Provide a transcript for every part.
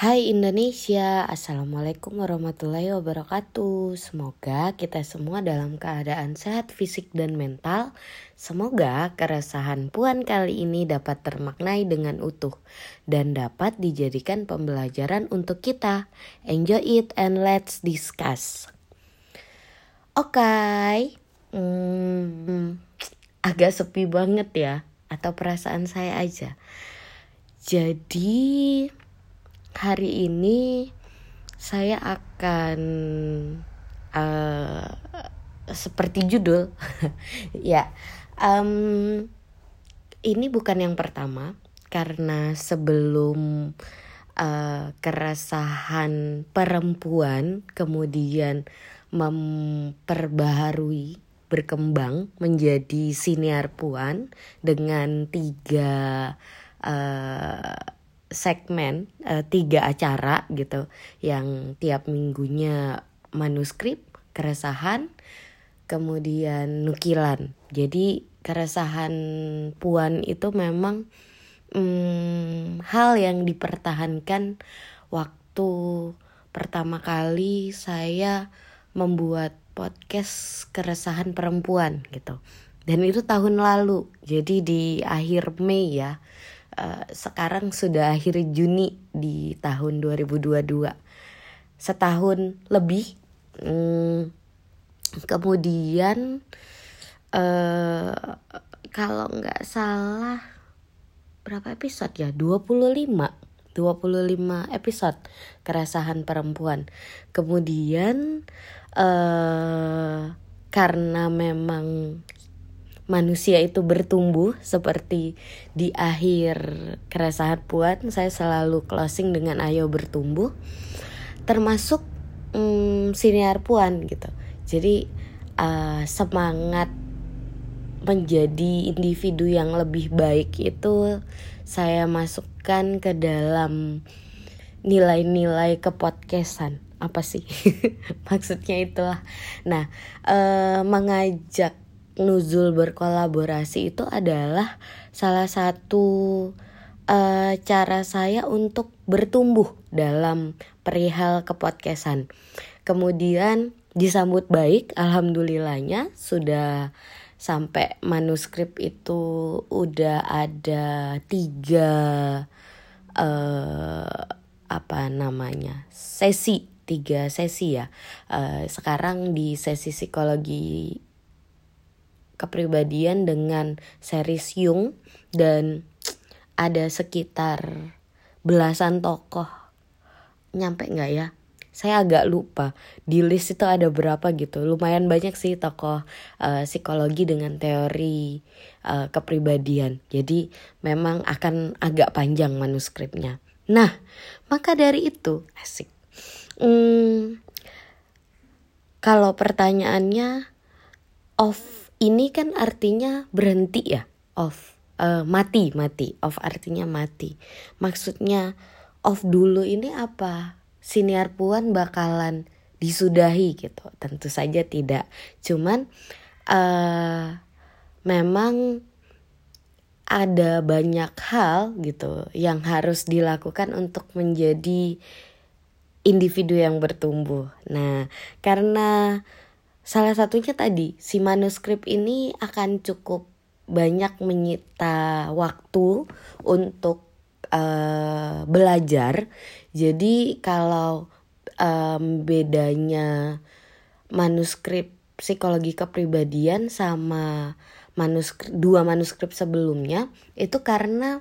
Hai Indonesia, Assalamualaikum warahmatullahi wabarakatuh. Semoga kita semua dalam keadaan sehat fisik dan mental. Semoga keresahan Puan kali ini dapat termaknai dengan utuh Dan dapat dijadikan pembelajaran untuk kita. Enjoy it and let's discuss. Oke okay. hmm, Agak sepi banget ya Atau perasaan saya aja. Jadi hari ini saya akan uh, seperti judul. Ya um, ini bukan yang pertama karena sebelum uh, keresahan perempuan kemudian memperbaharui berkembang menjadi siniar puan dengan tiga uh, segmen uh, tiga acara gitu yang tiap minggunya manuskrip keresahan kemudian nukilan. Jadi keresahan puan itu memang hmm, hal yang dipertahankan waktu pertama kali saya membuat podcast keresahan perempuan gitu. Dan itu tahun lalu jadi di akhir Mei ya Eh, sekarang sudah akhir Juni di tahun 2022 setahun lebih hmm, kemudian uh, kalau nggak salah berapa episode ya? 25 25 episode keresahan perempuan. Kemudian uh, karena memang manusia itu bertumbuh seperti di akhir keresahan puan saya selalu closing dengan ayo bertumbuh termasuk hmm, siniar puan gitu. Jadi uh, semangat menjadi individu yang lebih baik itu saya masukkan ke dalam nilai-nilai kepodcastan. Apa sih? Maksudnya itulah. Nah uh, mengajak Nuzul berkolaborasi itu adalah salah satu uh, cara saya untuk bertumbuh dalam perihal kepodcastan. Kemudian disambut baik, alhamdulillahnya sudah sampai manuskrip itu udah ada tiga uh, apa namanya sesi tiga sesi ya. Uh, sekarang di sesi psikologi kepribadian dengan series Jung dan ada sekitar belasan tokoh. Nyampe nggak ya? Saya agak lupa. Di list itu ada berapa gitu. Lumayan banyak sih tokoh uh, psikologi dengan teori uh, kepribadian. Jadi memang akan agak panjang manuskripnya. Nah maka dari itu asik. Hmm, kalau pertanyaannya off ini kan artinya berhenti ya? Off uh, mati mati. Off artinya mati. Maksudnya off dulu ini apa? Siniar puan bakalan disudahi gitu. Tentu saja tidak. Cuman uh, memang ada banyak hal gitu yang harus dilakukan untuk menjadi individu yang bertumbuh. Nah, karena Salah satunya tadi, si manuskrip ini akan cukup banyak menyita waktu untuk uh, belajar. Jadi kalau um, bedanya manuskrip psikologi kepribadian sama manuskrip dua manuskrip sebelumnya itu karena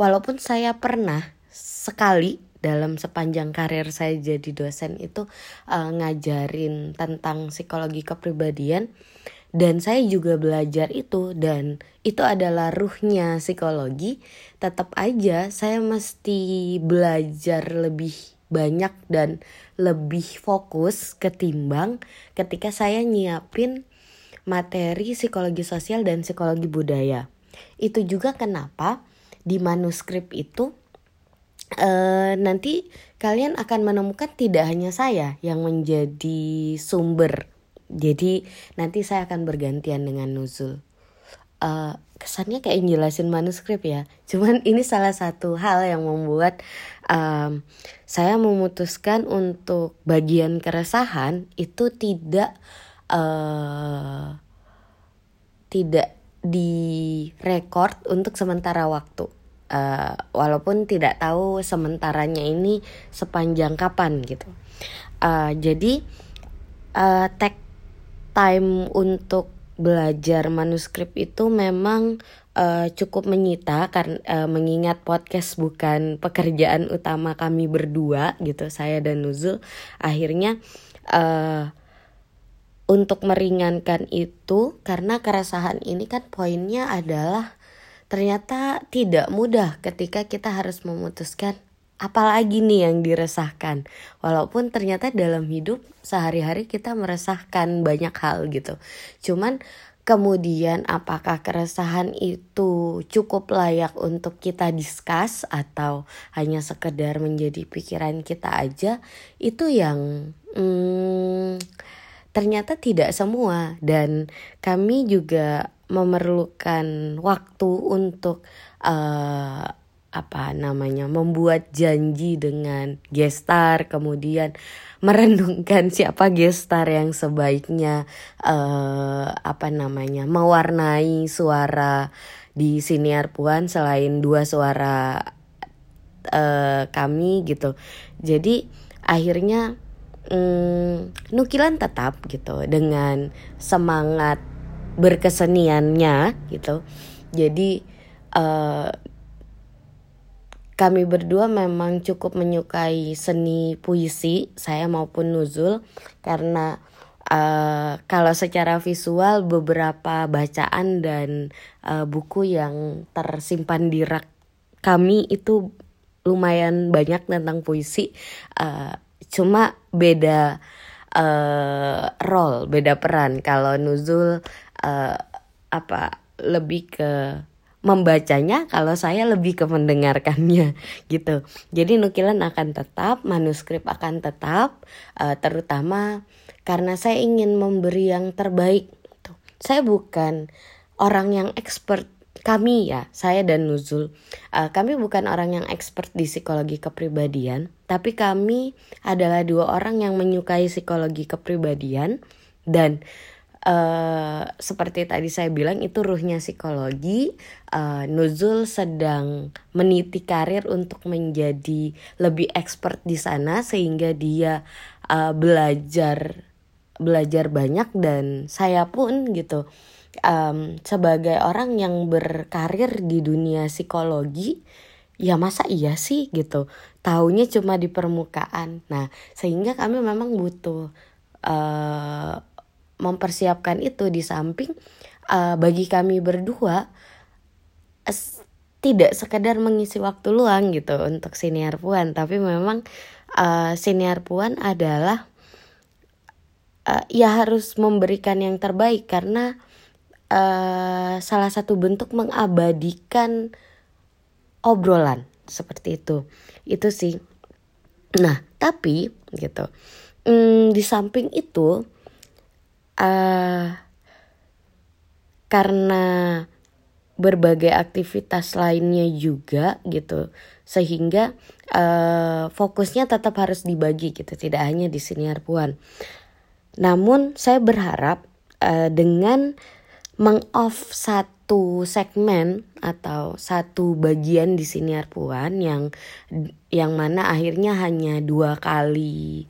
walaupun saya pernah sekali dalam sepanjang karir saya jadi dosen itu uh, ngajarin tentang psikologi kepribadian. Dan saya juga belajar itu dan itu adalah ruhnya psikologi. Tetap aja saya mesti belajar lebih banyak dan lebih fokus ketimbang ketika saya nyiapin materi psikologi sosial dan psikologi budaya. Itu juga kenapa di manuskrip itu uh, nanti kalian akan menemukan tidak hanya saya yang menjadi sumber. Jadi nanti saya akan bergantian dengan Nuzul. uh, kesannya kayak jelasin manuskrip ya cuman ini salah satu hal yang membuat um, saya memutuskan untuk bagian keresahan itu tidak uh, tidak direkord untuk sementara waktu uh, walaupun tidak tahu sementaranya ini sepanjang kapan gitu. Uh, jadi uh, tag time untuk belajar manuskrip itu memang uh, cukup menyita karena uh, mengingat podcast bukan pekerjaan utama kami berdua gitu saya dan Nuzul. Akhirnya uh, untuk meringankan itu karena keresahan ini kan poinnya adalah ternyata tidak mudah ketika kita harus memutuskan apalagi nih yang diresahkan? Walaupun ternyata dalam hidup sehari-hari kita meresahkan banyak hal gitu. Cuman kemudian apakah keresahan itu cukup layak untuk kita diskus atau hanya sekedar menjadi pikiran kita aja? Itu yang hmm, ternyata tidak semua. Dan kami juga memerlukan waktu untuk uh, apa namanya membuat janji dengan gestar kemudian merenungkan siapa gestar yang sebaiknya uh, apa namanya mewarnai suara di siniar puan selain dua suara uh, kami gitu. Jadi akhirnya um, nukilan tetap gitu dengan semangat berkeseniannya gitu. Jadi uh, kami berdua memang cukup menyukai seni puisi saya maupun Nuzul karena uh, kalau secara visual beberapa bacaan dan uh, buku yang tersimpan di rak kami itu lumayan banyak tentang puisi. Uh, cuma beda uh, role beda peran. Kalau Nuzul uh, apa lebih ke membacanya kalau saya lebih ke mendengarkannya gitu. Jadi nukilan akan tetap, manuskrip akan tetap uh, terutama karena saya ingin memberi yang terbaik. Gitu. Saya bukan orang yang expert kami ya, saya dan Nuzul, uh, kami bukan orang yang expert di psikologi kepribadian, tapi kami adalah dua orang yang menyukai psikologi kepribadian dan uh, seperti tadi saya bilang itu ruhnya psikologi. Uh, Nuzul sedang meniti karir untuk menjadi lebih expert di sana sehingga dia uh, belajar belajar banyak dan saya pun gitu um, sebagai orang yang berkarir di dunia psikologi ya masa iya sih gitu taunya cuma di permukaan nah sehingga kami memang butuh uh, mempersiapkan itu di samping uh, bagi kami berdua uh, tidak sekedar mengisi waktu luang gitu untuk senior puan tapi memang uh, senior puan adalah uh, ya harus memberikan yang terbaik karena uh, salah satu bentuk mengabadikan obrolan seperti itu. Itu sih. Nah tapi gitu hmm, di samping itu uh, karena berbagai aktivitas lainnya juga gitu sehingga uh, fokusnya tetap harus dibagi gitu tidak hanya di siniar puan namun saya berharap uh, dengan mengoff satu segmen atau satu bagian di siniar puan yang yang mana akhirnya hanya dua kali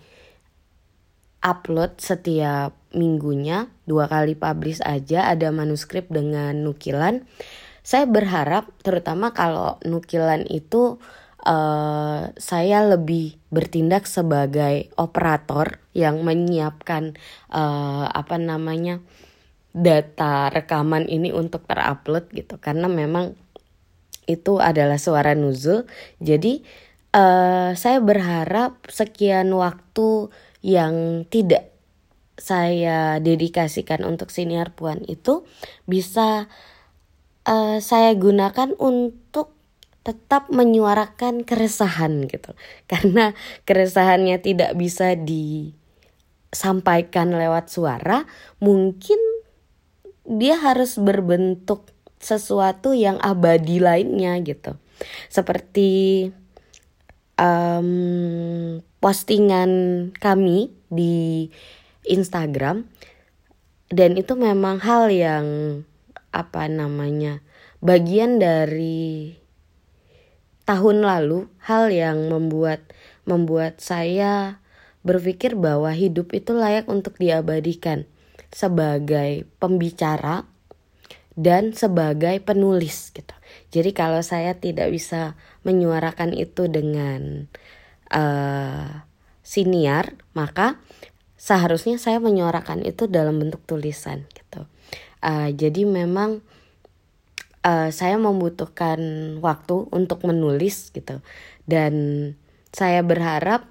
upload setiap minggunya dua kali publish aja ada manuskrip dengan nukilan. Saya berharap terutama kalau nukilan itu uh, saya lebih bertindak sebagai operator yang menyiapkan uh, apa namanya data rekaman ini untuk terupload gitu. Karena memang itu adalah suara nuzul. Jadi uh, saya berharap sekian waktu yang tidak saya dedikasikan untuk senior puan itu bisa uh, saya gunakan untuk tetap menyuarakan keresahan gitu. Karena keresahannya tidak bisa disampaikan lewat suara mungkin dia harus berbentuk sesuatu yang abadi lainnya gitu. Seperti um, postingan kami di Instagram dan itu memang hal yang apa namanya bagian dari tahun lalu hal yang membuat membuat saya berpikir bahwa hidup itu layak untuk diabadikan sebagai pembicara dan sebagai penulis gitu. Jadi kalau saya tidak bisa menyuarakan itu dengan uh, siniar, maka seharusnya saya menyuarakan itu dalam bentuk tulisan gitu. Uh, jadi memang uh, saya membutuhkan waktu untuk menulis gitu. Dan saya berharap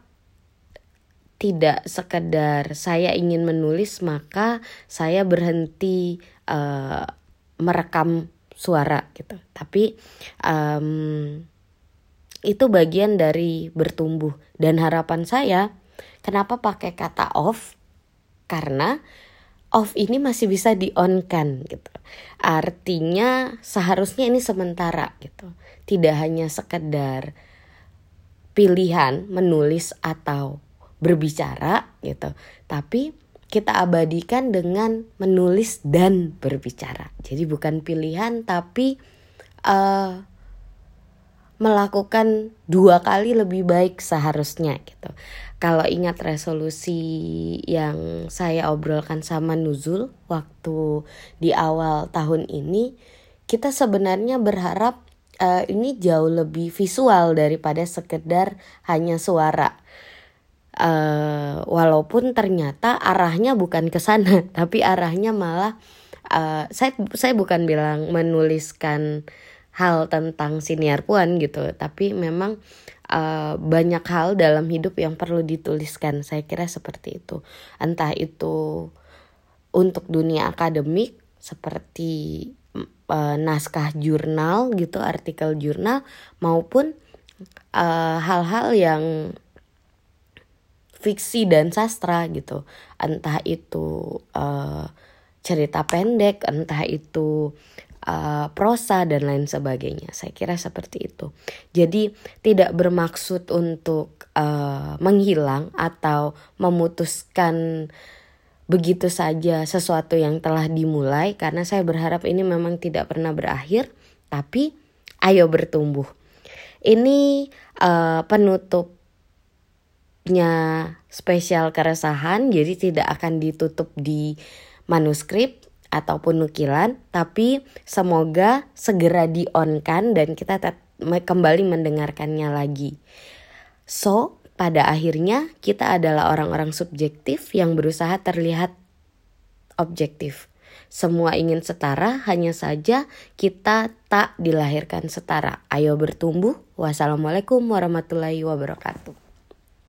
tidak sekedar saya ingin menulis maka saya berhenti uh, merekam suara gitu. Tapi um, itu bagian dari bertumbuh. Dan harapan saya kenapa pakai kata off? Karena off ini masih bisa di on kan gitu. Artinya seharusnya ini sementara gitu. Tidak hanya sekedar pilihan menulis atau berbicara gitu. Tapi kita abadikan dengan menulis dan berbicara. Jadi bukan pilihan tapi uh, melakukan dua kali lebih baik seharusnya gitu. Kalau ingat resolusi yang saya obrolkan sama Nuzul waktu di awal tahun ini kita sebenarnya berharap uh, ini jauh lebih visual daripada sekedar hanya suara. Uh, walaupun ternyata arahnya bukan ke sana tapi arahnya malah uh, saya saya bukan bilang menuliskan hal tentang siniar puan gitu. Tapi memang uh, banyak hal dalam hidup yang perlu dituliskan. Saya kira seperti itu. Entah itu untuk dunia akademik seperti uh, naskah jurnal gitu artikel jurnal maupun hal-hal uh, yang fiksi dan sastra gitu. Entah itu uh, cerita pendek entah itu uh, prosa dan lain sebagainya. Saya kira seperti itu. Jadi tidak bermaksud untuk uh, menghilang atau memutuskan begitu saja sesuatu yang telah dimulai karena saya berharap ini memang tidak pernah berakhir tapi ayo bertumbuh. Ini uh, penutup spesial keresahan jadi tidak akan ditutup di manuskrip ataupun nukilan tapi semoga segera di on kan dan kita kembali mendengarkannya lagi so pada akhirnya kita adalah orang-orang subjektif yang berusaha terlihat objektif semua ingin setara, hanya saja kita tak dilahirkan setara. Ayo bertumbuh. Wassalamualaikum warahmatullahi wabarakatuh.